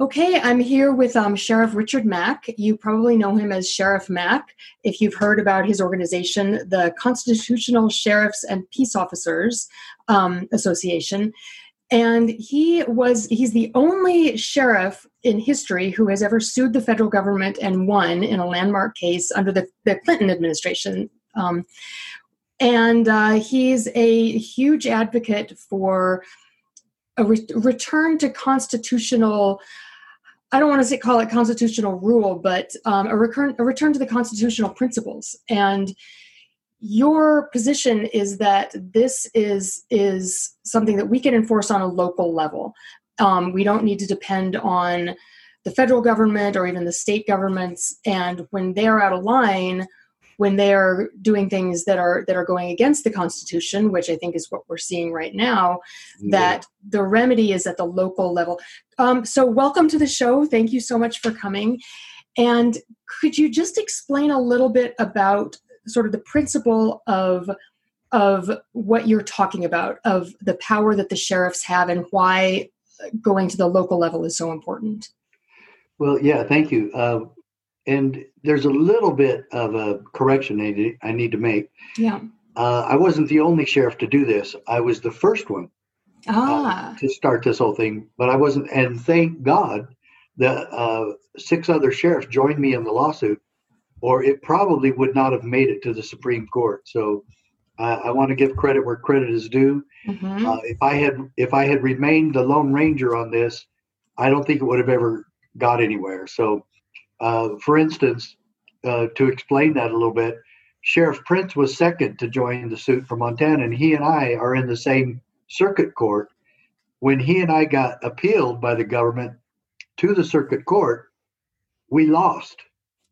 Okay, I'm here with um, Sheriff Richard Mack. You probably know him as Sheriff Mack if you've heard about his organization, the Constitutional Sheriffs and Peace Officers um, Association. And he was, he's the only sheriff in history who has ever sued the federal government and won in a landmark case under the, the Clinton administration. Um, and uh, he's a huge advocate for a re- return to constitutional I don't want to say, call it constitutional rule, but um, a, return, a return to the constitutional principles. And your position is that this is is something that we can enforce on a local level. Um, we don't need to depend on the federal government or even the state governments. And when they're out of line, when they're doing things that are that are going against the constitution which i think is what we're seeing right now yeah. that the remedy is at the local level. Um, so welcome to the show. Thank you so much for coming. And could you just explain a little bit about sort of the principle of of what you're talking about of the power that the sheriffs have and why going to the local level is so important? Well yeah thank you. Uh, and there's a little bit of a correction I need, I need to make. Yeah. Uh, I wasn't the only sheriff to do this. I was the first one uh, ah. uh, to start this whole thing, but I wasn't. And thank God that uh, six other sheriffs joined me in the lawsuit, or it probably would not have made it to the Supreme Court. So I want to give credit where credit is due. Mm-hmm. Uh, if I had if I had remained the Lone Ranger on this, I don't think it would have ever got anywhere. So uh, for instance, uh, to explain that a little bit, Sheriff Printz was second to join the suit for Montana, and he and I are in the same circuit court. When he and I got appealed by the government to the circuit court, we lost.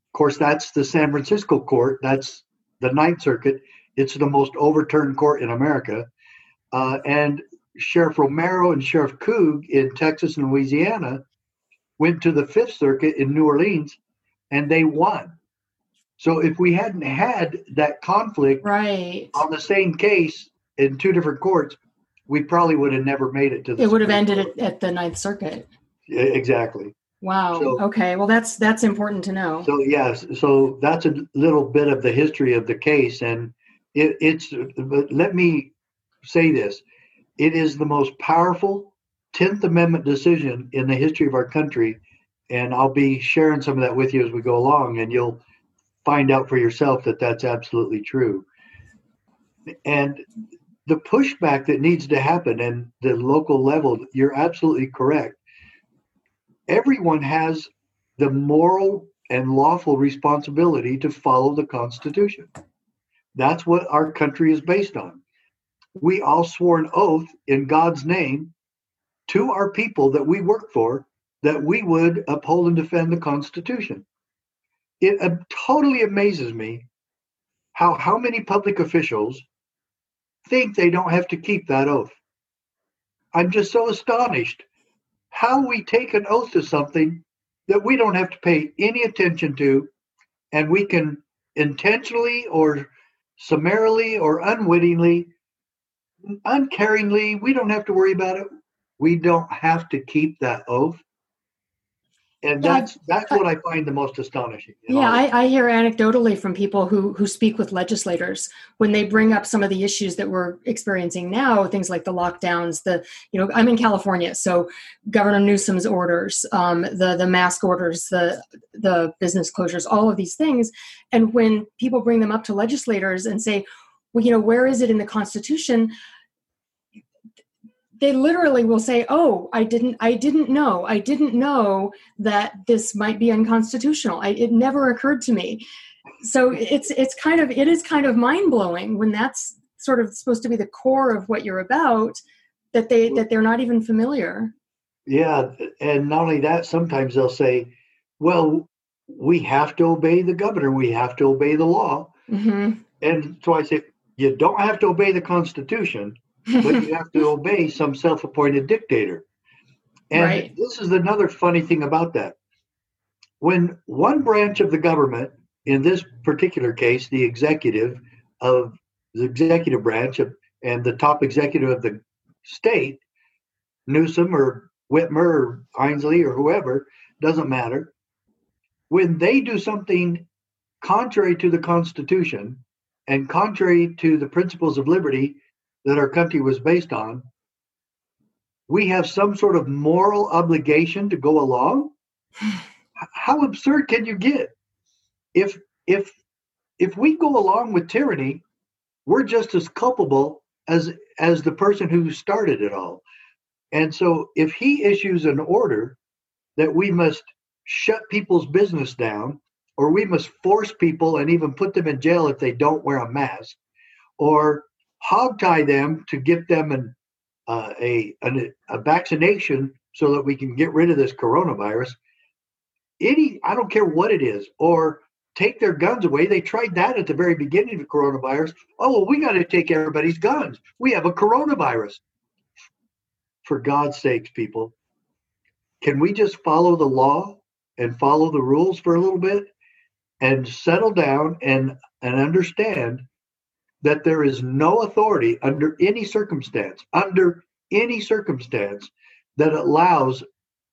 Of course, that's the San Francisco court. That's the Ninth Circuit. It's the most overturned court in America. Uh, and Sheriff Romero and Sheriff Koog in Texas and Louisiana went to the Fifth Circuit in New Orleans and they won. So if we hadn't had that conflict right on the same case in two different courts, we probably would have never made it to the. It would have ended at, at, the Ninth Circuit. Yeah, exactly. Wow. So, okay. Well, that's that's important to know. So yes, so that's a little bit of the history of the case, and it, it's. But let me say this: it is the most powerful Tenth Amendment decision in the history of our country, and I'll be sharing some of that with you as we go along, and you'll find out for yourself that that's absolutely true. And the pushback that needs to happen and the local level, you're absolutely correct. Everyone has the moral and lawful responsibility to follow the Constitution. That's what our country is based on. We all swore an oath in God's name to our people that we work for that we would uphold and defend the Constitution. It uh, totally amazes me how how many public officials think they don't have to keep that oath. I'm just so astonished how we take an oath to something that we don't have to pay any attention to, and we can intentionally or summarily or unwittingly, uncaringly, we don't have to worry about it we don't have to keep that oath and that's that's what I find the most astonishing. Yeah, I, I, hear anecdotally from people who who speak with legislators when they bring up some of the issues that we're experiencing now, things like the lockdowns. The you know I'm in California, so Governor Newsom's orders, um, the the mask orders, the the business closures, all of these things, and when people bring them up to legislators and say, well, you know, where is it in the Constitution? They literally will say oh i didn't i didn't know i didn't know that this might be unconstitutional. I, it never occurred to me. So it's it's kind of it is kind of mind-blowing when that's sort of supposed to be the core of what you're about that they that they're not even familiar. Yeah and not only that sometimes they'll say well we have to obey the governor we have to obey the law. Mm-hmm. and so i say you don't have to obey the constitution but you have to obey some self appointed dictator. And right. this is another funny thing about that. When one branch of the government, in this particular case, the executive of the executive branch of, and the top executive of the state, Newsom or Whitmer or Inslee or whoever, doesn't matter. When they do something contrary to the Constitution and contrary to the principles of liberty that our country was based on, we have some sort of moral obligation to go along. How absurd can you get? If if if we go along with tyranny, we're just as culpable as as the person who started it all. And so if he issues an order that we must shut people's business down or we must force people and even put them in jail if they don't wear a mask or hog tie them to get them an, uh, a, a vaccination so that we can get rid of this coronavirus any i don't care what it is or take their guns away. They tried that at the very beginning of the coronavirus. Oh, well, we got to take everybody's guns. We have a coronavirus. For God's sakes, people, can we just follow the law and follow the rules for a little bit and settle down and, and understand that there is no authority under any circumstance, under any circumstance that allows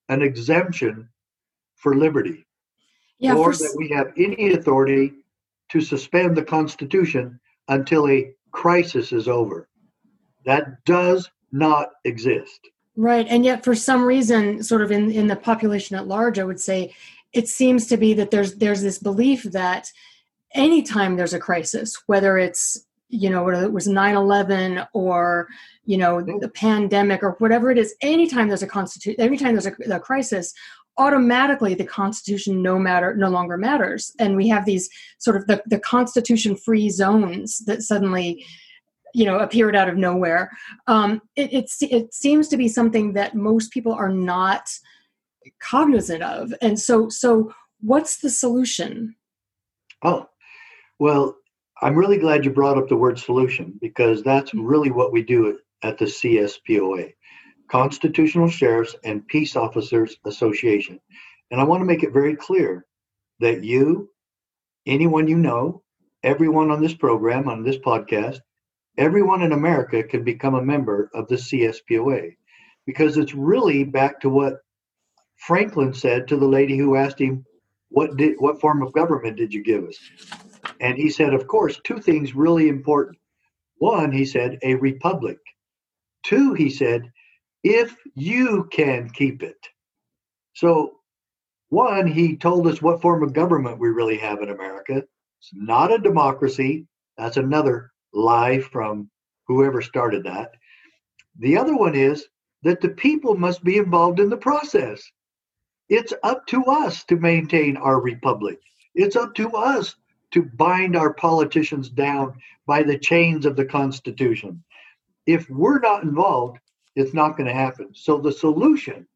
an exemption for liberty yeah, or for... that we have any authority to suspend the Constitution until a crisis is over. That does not exist. Right. And yet, for some reason, sort of in, in the population at large, I would say it seems to be that there's there's this belief that anytime there's a crisis, whether it's you know whether it was 9-11 or you know the pandemic or whatever it is anytime there's a constitution anytime there's a, a crisis automatically the constitution no matter no longer matters. And we have these sort of the, the constitution free zones that suddenly you know appeared out of nowhere. Um, it, it, it seems to be something that most people are not cognizant of. And so so what's the solution? Oh well i'm really glad you brought up the word solution because that's really what we do at the cspoa Constitutional Sheriffs and Peace Officers Association. And I want to make it very clear that you, anyone you know, everyone on this program, on this podcast, everyone in America can become a member of the CSPOA because it's really back to what Franklin said to the lady who asked him, "What did what form of government did you give us?" And he said, "Of course, two things really important. One, he said, a republic. Two, he said, if you can keep it. So, one, he told us what form of government we really have in America. It's not a democracy. That's another lie from whoever started that. The other one is that the people must be involved in the process. It's up to us to maintain our republic. It's up to us to bind our politicians down by the chains of the Constitution. If we're not involved, it's not going to happen. So the solution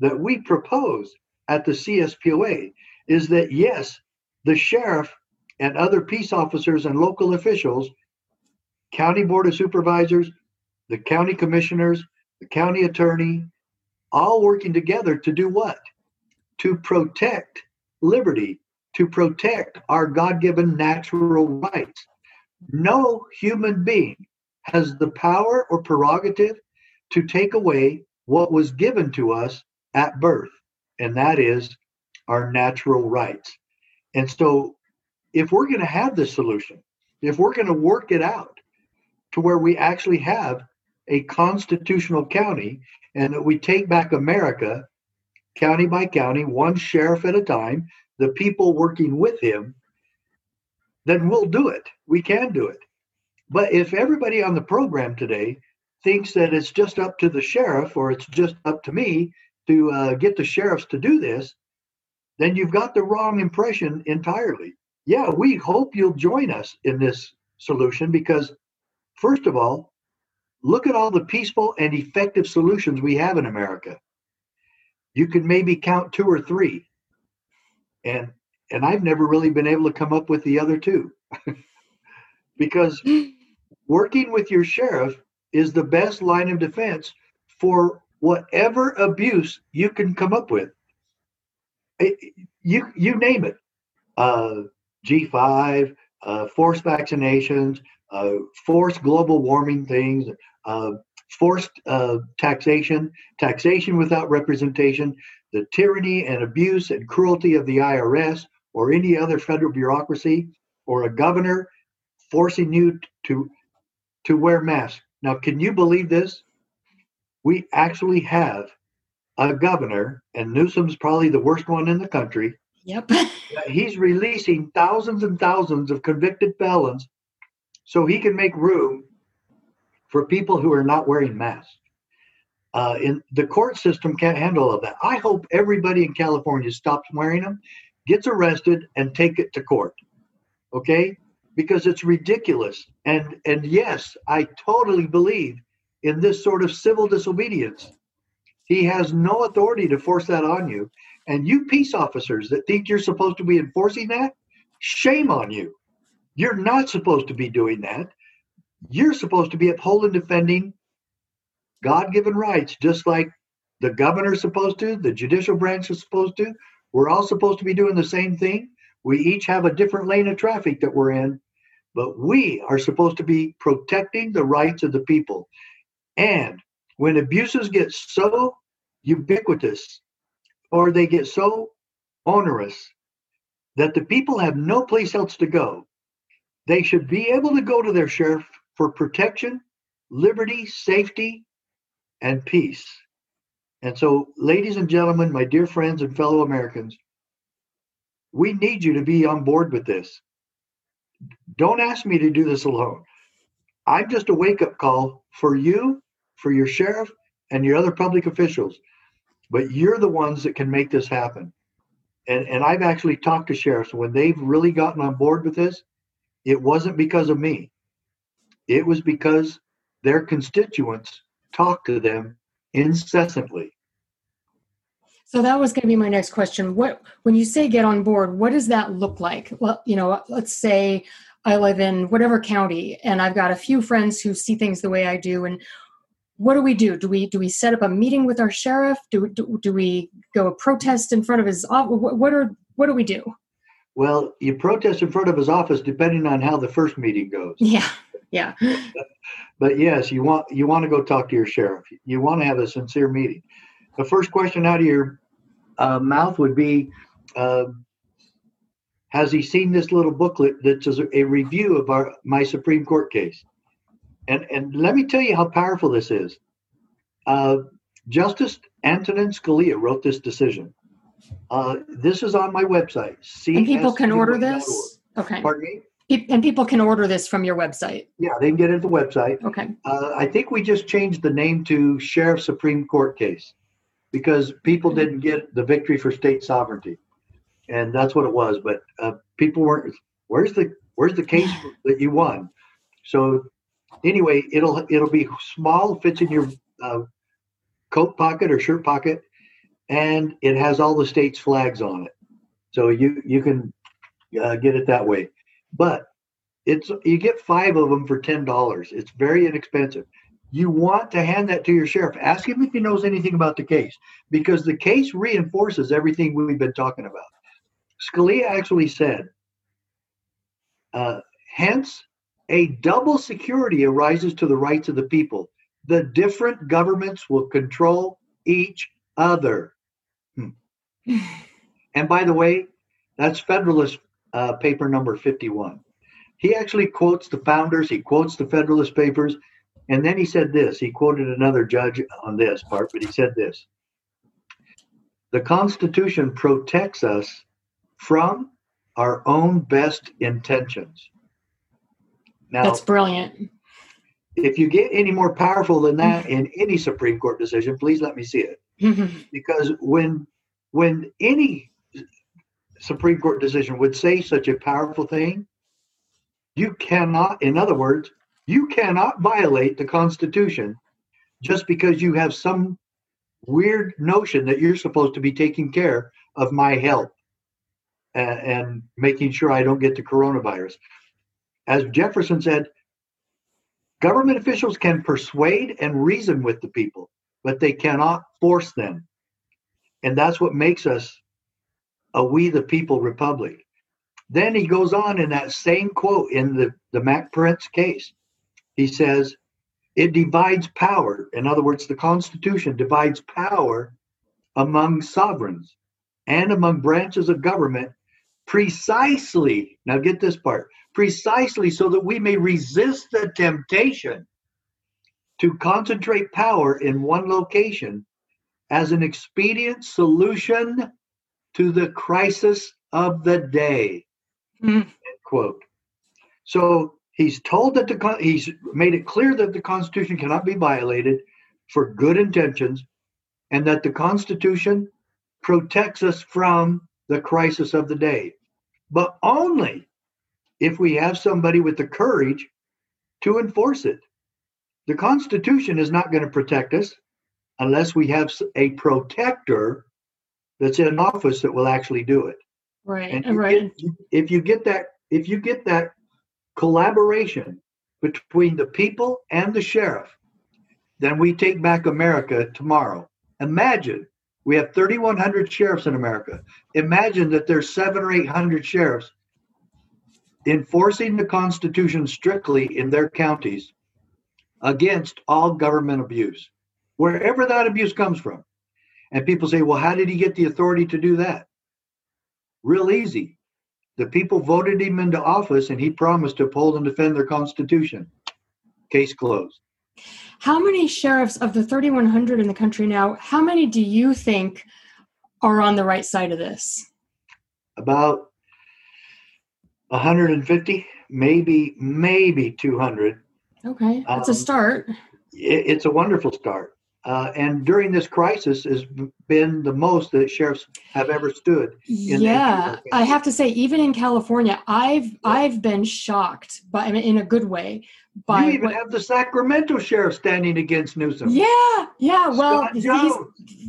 that we propose at the CSPOA is that yes, the sheriff and other peace officers and local officials, county board of supervisors, the county commissioners, the county attorney, all working together to do what? To protect liberty, to protect our God given natural rights. No human being has the power or prerogative to take away what was given to us at birth, and that is our natural rights. And so, if we're going to have this solution, if we're going to work it out to where we actually have a constitutional county and that we take back America county by county, one sheriff at a time, the people working with him, then we'll do it. We can do it. But if everybody on the program today thinks that it's just up to the sheriff or it's just up to me to uh, get the sheriffs to do this, then you've got the wrong impression entirely. Yeah, we hope you'll join us in this solution because, first of all, look at all the peaceful and effective solutions we have in America. You can maybe count two or three. And and I've never really been able to come up with the other two. because working with your sheriff is the best line of defense for whatever abuse you can come up with. you you name it, uh, G5, uh, forced vaccinations, uh, forced global warming things, uh, forced uh, taxation, taxation without representation, the tyranny and abuse and cruelty of the IRS or any other federal bureaucracy, or a governor forcing you to to wear masks. Now, can you believe this? We actually have a governor, and Newsom's probably the worst one in the country. Yep. He's releasing thousands and thousands of convicted felons so he can make room for people who are not wearing masks. Uh, in the court system can't handle all that. I hope everybody in California stops wearing them, gets arrested, and take it to court. Okay, because it's ridiculous. And and yes, I totally believe in this sort of civil disobedience. He has no authority to force that on you. And you peace officers that think you're supposed to be enforcing that, shame on you. You're not supposed to be doing that. You're supposed to be upholding, defending God given rights, just like the governor's supposed to, the judicial branch is supposed to. We're all supposed to be doing the same thing. We each have a different lane of traffic that we're in, but we are supposed to be protecting the rights of the people. And when abuses get so ubiquitous or they get so onerous that the people have no place else to go, they should be able to go to their sheriff for protection, liberty, safety, and peace. And so, ladies and gentlemen, my dear friends and fellow Americans, we need you to be on board with this. Don't ask me to do this alone. I'm just a wake up call for you, for your sheriff, and your other public officials. But you're the ones that can make this happen. And, and I've actually talked to sheriffs when they've really gotten on board with this. It wasn't because of me, it was because their constituents talk to them incessantly. So that was going to be my next question. What when you say get on board, what does that look like? Well, you know, let's say I live in whatever county and I've got a few friends who see things the way I do and what do we do? Do we do we set up a meeting with our sheriff? Do do, do we go a protest in front of his office? What, what are what do we do? Well, you protest in front of his office depending on how the first meeting goes. Yeah, yeah. but yes, you want you want to go talk to your sheriff. You want to have a sincere meeting. The first question out of your uh, mouth would be, uh, "Has he seen this little booklet that's a, a review of our my Supreme Court case?" And and let me tell you how powerful this is. Uh, Justice Antonin Scalia wrote this decision. Uh, this is on my website. And people can order this. Okay. Pardon me. And people can order this from your website. Yeah, they can get it at the website. Okay. Uh, I think we just changed the name to Sheriff Supreme Court case because people Mm-hmm. didn't get the victory for state sovereignty, and that's what it was. But uh, people weren't. Where's the Where's the case that you won? So anyway, it'll it'll be small, fits in your uh, coat pocket or shirt pocket, and it has all the state's flags on it. So you you can uh, get it that way. But it's you get five of them for ten dollars. It's very inexpensive. You want to hand that to your sheriff. Ask him if he knows anything about the case because the case reinforces everything we've been talking about. Scalia actually said, uh, hence, a double security arises to the rights of the people. The different governments will control each other. Hmm. And by the way, that's Federalist uh, paper number 51. He actually quotes the founders, he quotes the Federalist Papers, and then he said this. He quoted another judge on this part, but he said this The Constitution protects us from our own best intentions. Now, That's brilliant. if you get any more powerful than that in any Supreme Court decision, please let me see it. Because when when any Supreme Court decision would say such a powerful thing, you cannot, in other words, you cannot violate the Constitution just because you have some weird notion that you're supposed to be taking care of my health and, and making sure I don't get the coronavirus. As Jefferson said, government officials can persuade and reason with the people, but they cannot force them. And that's what makes us a we the people republic. Then he goes on in that same quote in the, the Mack Printz case. He says, it divides power. In other words, the Constitution divides power among sovereigns and among branches of government precisely, now get this part, precisely so that we may resist the temptation to concentrate power in one location as an expedient solution to the crisis of the day. Mm. Quote. So he's told that the he's made it clear that the Constitution cannot be violated for good intentions, and that the Constitution protects us from the crisis of the day, but only if we have somebody with the courage to enforce it. The Constitution is not going to protect us unless we have a protector that's in an office that will actually do it. Right. And right. Get, if you get that, if you get that collaboration between the people and the sheriff, then we take back America tomorrow. Imagine we have 3,100 sheriffs in America. Imagine that there's seven or 800 sheriffs enforcing the Constitution strictly in their counties against all government abuse, wherever that abuse comes from. And people say, well, how did he get the authority to do that? Real easy. The people voted him into office and he promised to uphold and defend their Constitution. Case closed. How many sheriffs of the 3,100 in the country now, how many do you think are on the right side of this? About 150, maybe, maybe 200. Okay, that's um, a start. It, it's a wonderful start. Uh, and during this crisis has been the most that sheriffs have ever stood. yeah, I have to say, even in California, I've yeah. I've been shocked, but I mean, in a good way. By you even what, have the Sacramento sheriff standing against Newsom. Yeah, yeah. Well, he's,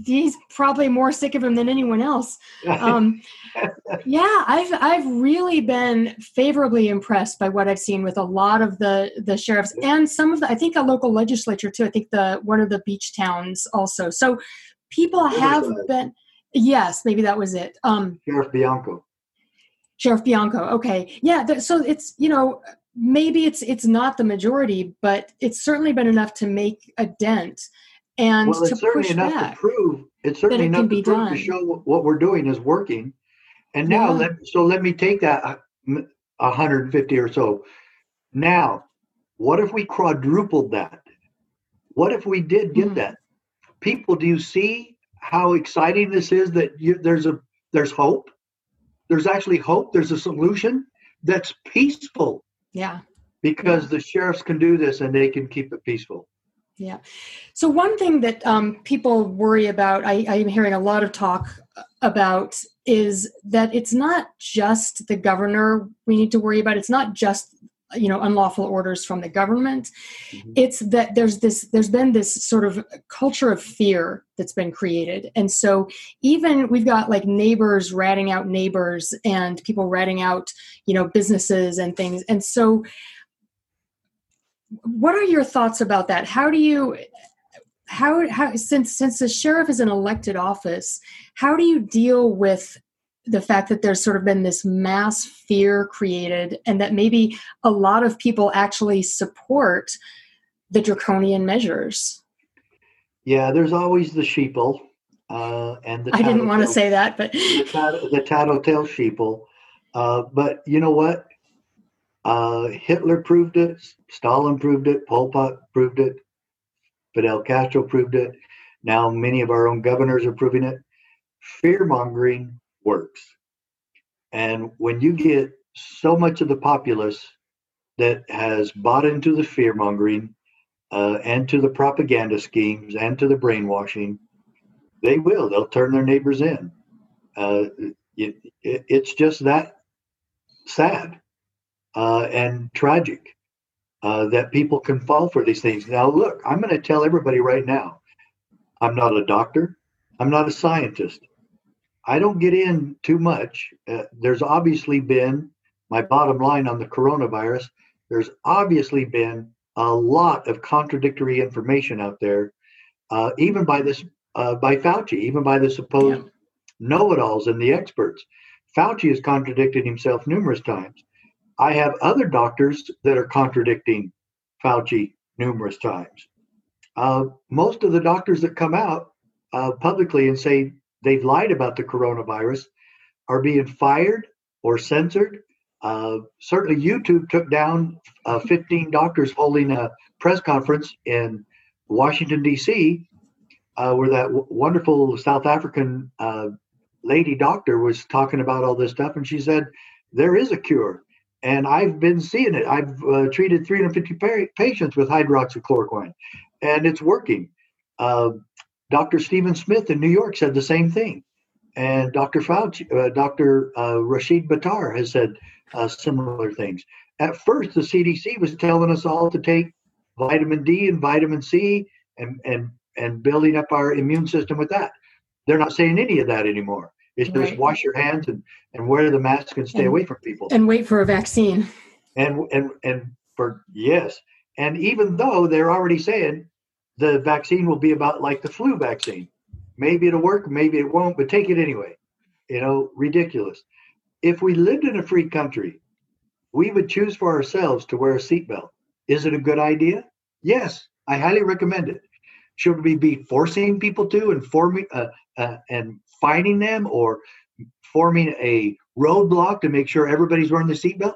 he's probably more sick of him than anyone else. Um, yeah, I've I've really been favorably impressed by what I've seen with a lot of the the sheriffs and some of the I think a local legislature too. I think the one of the beach towns also. So people have been yes, maybe that was it. Um, Sheriff Bianco. Sheriff Bianco. Okay, yeah. Th- so it's you know maybe it's it's not the majority, but it's certainly been enough to make a dent and well, it's to certainly push enough to prove it's certainly it enough to prove done. to show what we're doing is working and now, yeah. let, so let me take that 150 or so. Now, what if we quadrupled that? What if we did get mm-hmm. that? People, do you see how exciting this is? That you, there's a there's hope. There's actually hope. There's a solution that's peaceful. Yeah. Because yeah. the sheriffs can do this and they can keep it peaceful. Yeah. So one thing that um, people worry about, I, I'm hearing a lot of talk about, is that it's not just the governor we need to worry about. It's not just you know unlawful orders from the government. Mm-hmm. it's that there's this there's been this sort of culture of fear that's been created. And so even we've got like neighbors ratting out neighbors and people ratting out you know businesses and things. And so what are your thoughts about that? How do you how how since since the sheriff is an elected office how do you deal with the fact that there's sort of been this mass fear created and that maybe a lot of people actually support the draconian measures yeah there's always the sheeple uh, and the i didn't want to say that but the, the tattletale sheeple uh, but you know what uh, Hitler proved it, Stalin proved it, Pol Pot proved it, Fidel Castro proved it. Now many of our own governors are proving it. Fear mongering works. And when you get so much of the populace that has bought into the fear mongering uh, and to the propaganda schemes and to the brainwashing, they will. They'll turn their neighbors in. Uh, it, it, it's just that sad uh, and tragic uh, that people can fall for these things. Now, look, I'm going to tell everybody right now I'm not a doctor, I'm not a scientist. I don't get in too much. Uh, there's obviously been, my bottom line on the coronavirus, there's obviously been a lot of contradictory information out there, uh, even by this, uh, by Fauci, even by the supposed yeah. know-it-alls and the experts. Fauci has contradicted himself numerous times. I have other doctors that are contradicting Fauci numerous times. Uh, most of the doctors that come out uh, publicly and say they've lied about the coronavirus are being fired or censored. Uh, certainly, YouTube took down uh, 15 doctors holding a press conference in Washington, D.C., uh, where that w- wonderful South African uh, lady doctor was talking about all this stuff. And she said, There is a cure. And I've been seeing it. I've uh, treated 350 pa- patients with hydroxychloroquine, and it's working. Dr. Stephen Smith in New York said the same thing. And Dr. Fauci, uh, Dr. Uh, Rashid Buttar has said uh, similar things. At first, the CDC was telling us all to take vitamin D and vitamin C and, and, and building up our immune system with that. They're not saying any of that anymore. It's just wash your hands and, and wear the mask and stay And- away from people. And wait for a vaccine. And and and for yes, and even though they're already saying the vaccine will be about like the flu vaccine, maybe it'll work, maybe it won't, but take it anyway. You know, ridiculous. If we lived in a free country, we would choose for ourselves to wear a seatbelt. Is it a good idea? Yes, I highly recommend it. Should we be forcing people to and forming uh, uh, and fining them or forming a roadblock to make sure everybody's wearing the seatbelt?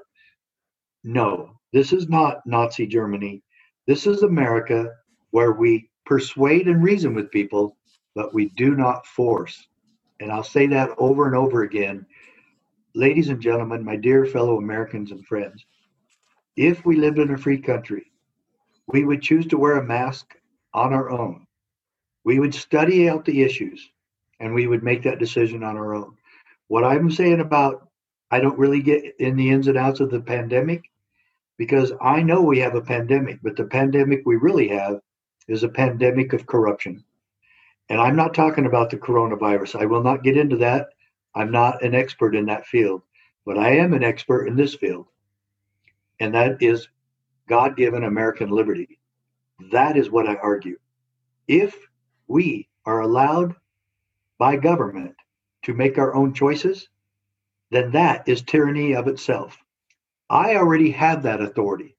No, this is not Nazi Germany. This is America where we persuade and reason with people, but we do not force. And I'll say that over and over again. Ladies and gentlemen, my dear fellow Americans and friends, if we lived in a free country, we would choose to wear a mask on our own. We would study out the issues and we would make that decision on our own. What I'm saying about I don't really get in the ins and outs of the pandemic because I know we have a pandemic, but the pandemic we really have is a pandemic of corruption. And I'm not talking about the coronavirus. I will not get into that. I'm not an expert in that field, but I am an expert in this field. And that is God given American liberty. That is what I argue. If we are allowed by government to make our own choices, then that is tyranny of itself. I already have that authority.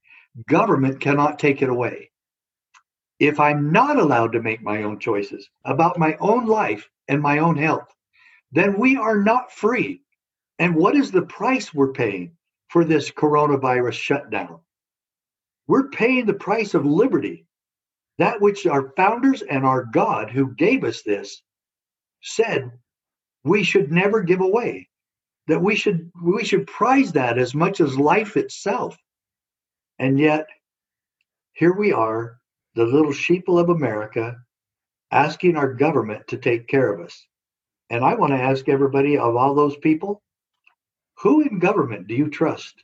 Government cannot take it away. If I'm not allowed to make my own choices about my own life and my own health, then we are not free. And what is the price we're paying for this coronavirus shutdown? We're paying the price of liberty. That which our founders and our God, who gave us this, said we should never give away that we should we should prize that as much as life itself and yet here we are the little sheeple of america asking our government to take care of us and i want to ask everybody of all those people who in government do you trust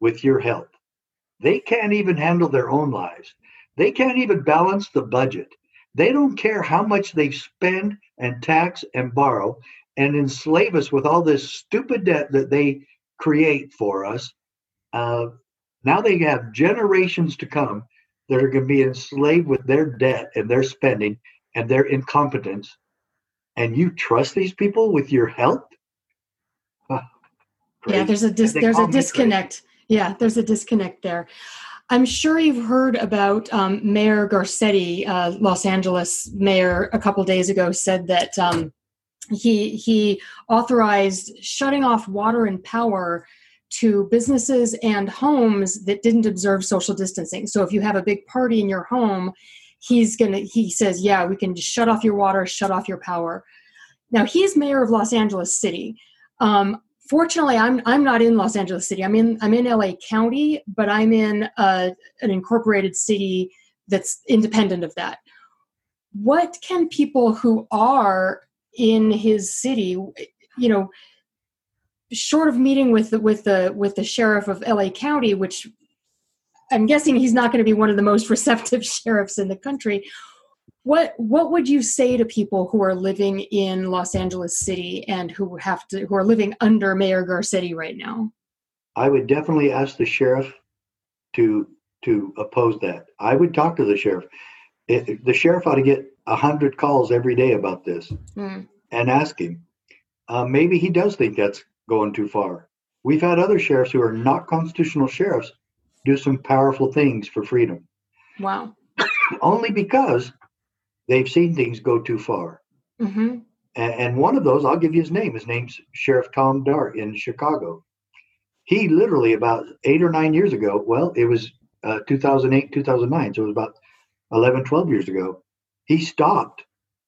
with your help? they can't even handle their own lives they can't even balance the budget they don't care how much they spend and tax and borrow and enslave us with all this stupid debt that they create for us. Uh, now they have generations to come that are going to be enslaved with their debt and their spending and their incompetence. And you trust these people with your health? Huh. Yeah, there's a dis- there's a disconnect. Yeah, there's a disconnect there. I'm sure you've heard about um, Mayor Garcetti, uh, Los Angeles mayor, a couple days ago said that um, he he authorized shutting off water and power to businesses and homes that didn't observe social distancing. So if you have a big party in your home, he's gonna he says, yeah, we can just shut off your water, shut off your power. Now he's mayor of Los Angeles City. Um, fortunately i'm i'm not in los angeles city i'm in i'm in la county but i'm in an incorporated city that's independent of that what can people who are in his city you know short of meeting with the with the with the sheriff of la county which i'm guessing he's not going to be one of the most receptive sheriffs in the country what what would you say to people who are living in Los Angeles City and who have to who are living under Mayor Garcetti right now? I would definitely ask the sheriff to to oppose that. I would talk to the sheriff. It, the sheriff ought to get a hundred calls every day about this Mm. and ask him. Uh, maybe he does think that's going too far. We've had other sheriffs who are not constitutional sheriffs do some powerful things for freedom. Wow. Only because they've seen things go too far. Mm-hmm. And, and one of those, I'll give you his name. His name's Sheriff Tom Dart in Chicago. He literally about eight or nine years ago, well, it was uh, 2008, 2009, so it was about 11, 12 years ago, he stopped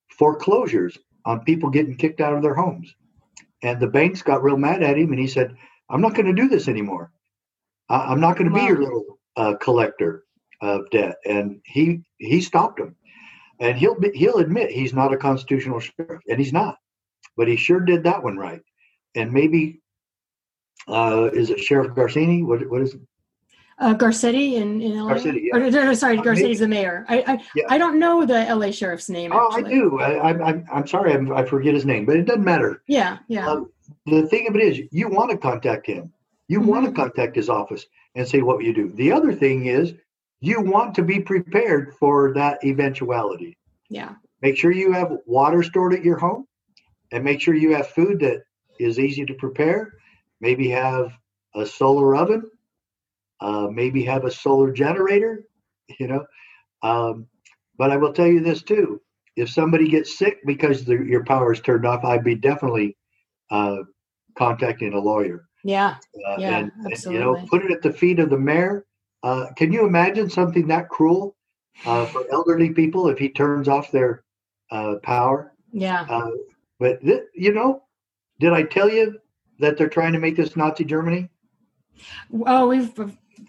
foreclosures on people getting kicked out of their homes. And the banks got real mad at him, and he said, I'm not going to do this anymore. I, am not going to Wow. be your little uh, collector of debt. And he he stopped him. And he'll be, he'll admit he's not a constitutional sheriff, and he's not. But he sure did that one right. And maybe uh, is it Sheriff Garcini? What what is it? Uh, Garcetti in, in LA? Garcetti, yeah. Or, no, no, sorry, Uh, Garcetti's the mayor. I, I, Yeah. I don't know the LA sheriff's name. Oh, I do. I, I'm I'm I'm sorry, I'm, I forget his name, but it doesn't matter. Yeah, yeah. Um, the thing of it is, you want to contact him. You want to contact his office and say what you do. The other thing is, you want to be prepared for that eventuality. yeah. Make sure you have water stored at your home, and make sure you have food that is easy to prepare. Maybe have a solar oven. Uh, maybe have a solar generator. You know, um, but I will tell you this too: if somebody gets sick because the, your power is turned off, I'd be definitely uh, contacting a lawyer. Yeah. Uh, Yeah, and, and, you know, put it at the feet of the mayor. Uh, can you imagine something that cruel uh, for elderly people if he turns off their uh, power? Yeah. Uh, but th- you know, did I tell you that they're trying to make this Nazi Germany? Oh, we've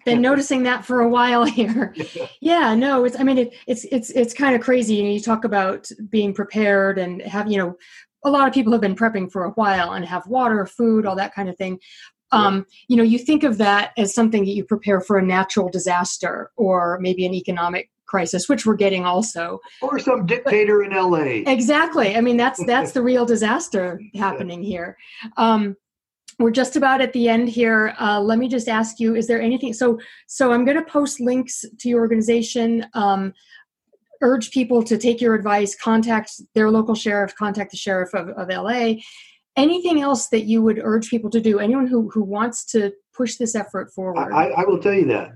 been noticing that for a while here. Yeah, no, it's I mean it, it's it's it's kind of crazy. You know, you talk about being prepared and have, you know, a lot of people have been prepping for a while and have water, food, all that kind of thing. Um, you know, you think of that as something that you prepare for a natural disaster or maybe an economic crisis, which we're getting also. Or some dictator in L.A. Exactly. I mean, that's that's the real disaster happening here. Um, we're just about at the end here. Uh, let me just ask you: Is there anything? So, so I'm going to post links to your organization. Um, urge people to take your advice, contact their local sheriff, contact the sheriff of, of LA. Anything else that you would urge people to do? Anyone who who wants to push this effort forward? I, I will tell you that.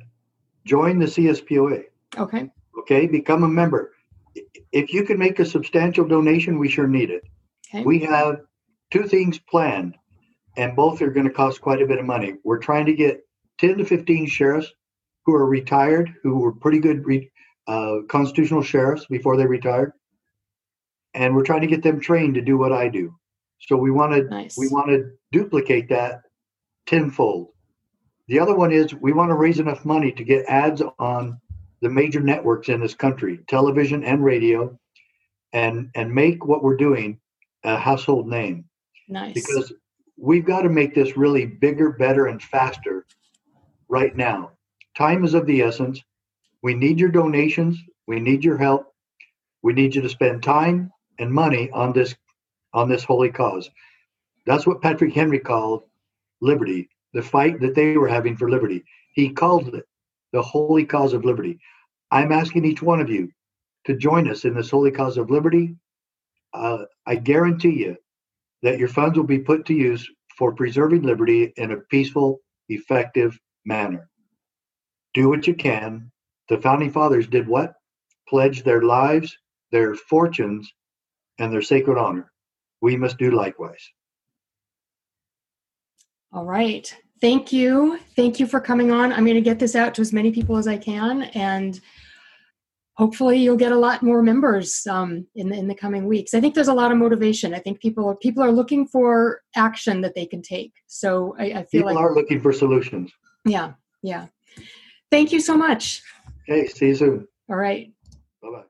Join the CSPOA. okay. Okay, become a member. If you can make a substantial donation, we sure need it. Okay. We have two things planned, and both are going to cost quite a bit of money. We're trying to get 10 to 15 sheriffs who are retired, who were pretty good re, uh, constitutional sheriffs before they retired, and we're trying to get them trained to do what I do. So we want to Nice. we want to duplicate that tenfold. The other one is we want to raise enough money to get ads on the major networks in this country, television and radio, and and make what we're doing a household name nice. because we've got to make this really bigger, better, and faster right now. Time is of the essence. We need your donations. We need your help. We need you to spend time and money on this on this holy cause. That's what Patrick Henry called liberty, the fight that they were having for liberty. He called it the holy cause of liberty. I'm asking each one of you to join us in this holy cause of liberty. Uh, I guarantee you that your funds will be put to use for preserving liberty in a peaceful, effective manner. Do what you can. The founding fathers did what? Pledge their lives, their fortunes, and their sacred honor. We must do likewise. All right. Thank you. Thank you for coming on. I'm going to get this out to as many people as I can, and hopefully, you'll get a lot more members um, in the in the coming weeks. I think there's a lot of motivation. I think people are people are looking for action that they can take. So I, I feel People like, are looking for solutions. yeah, yeah. Thank you so much. Okay, see you soon. All right. Bye bye.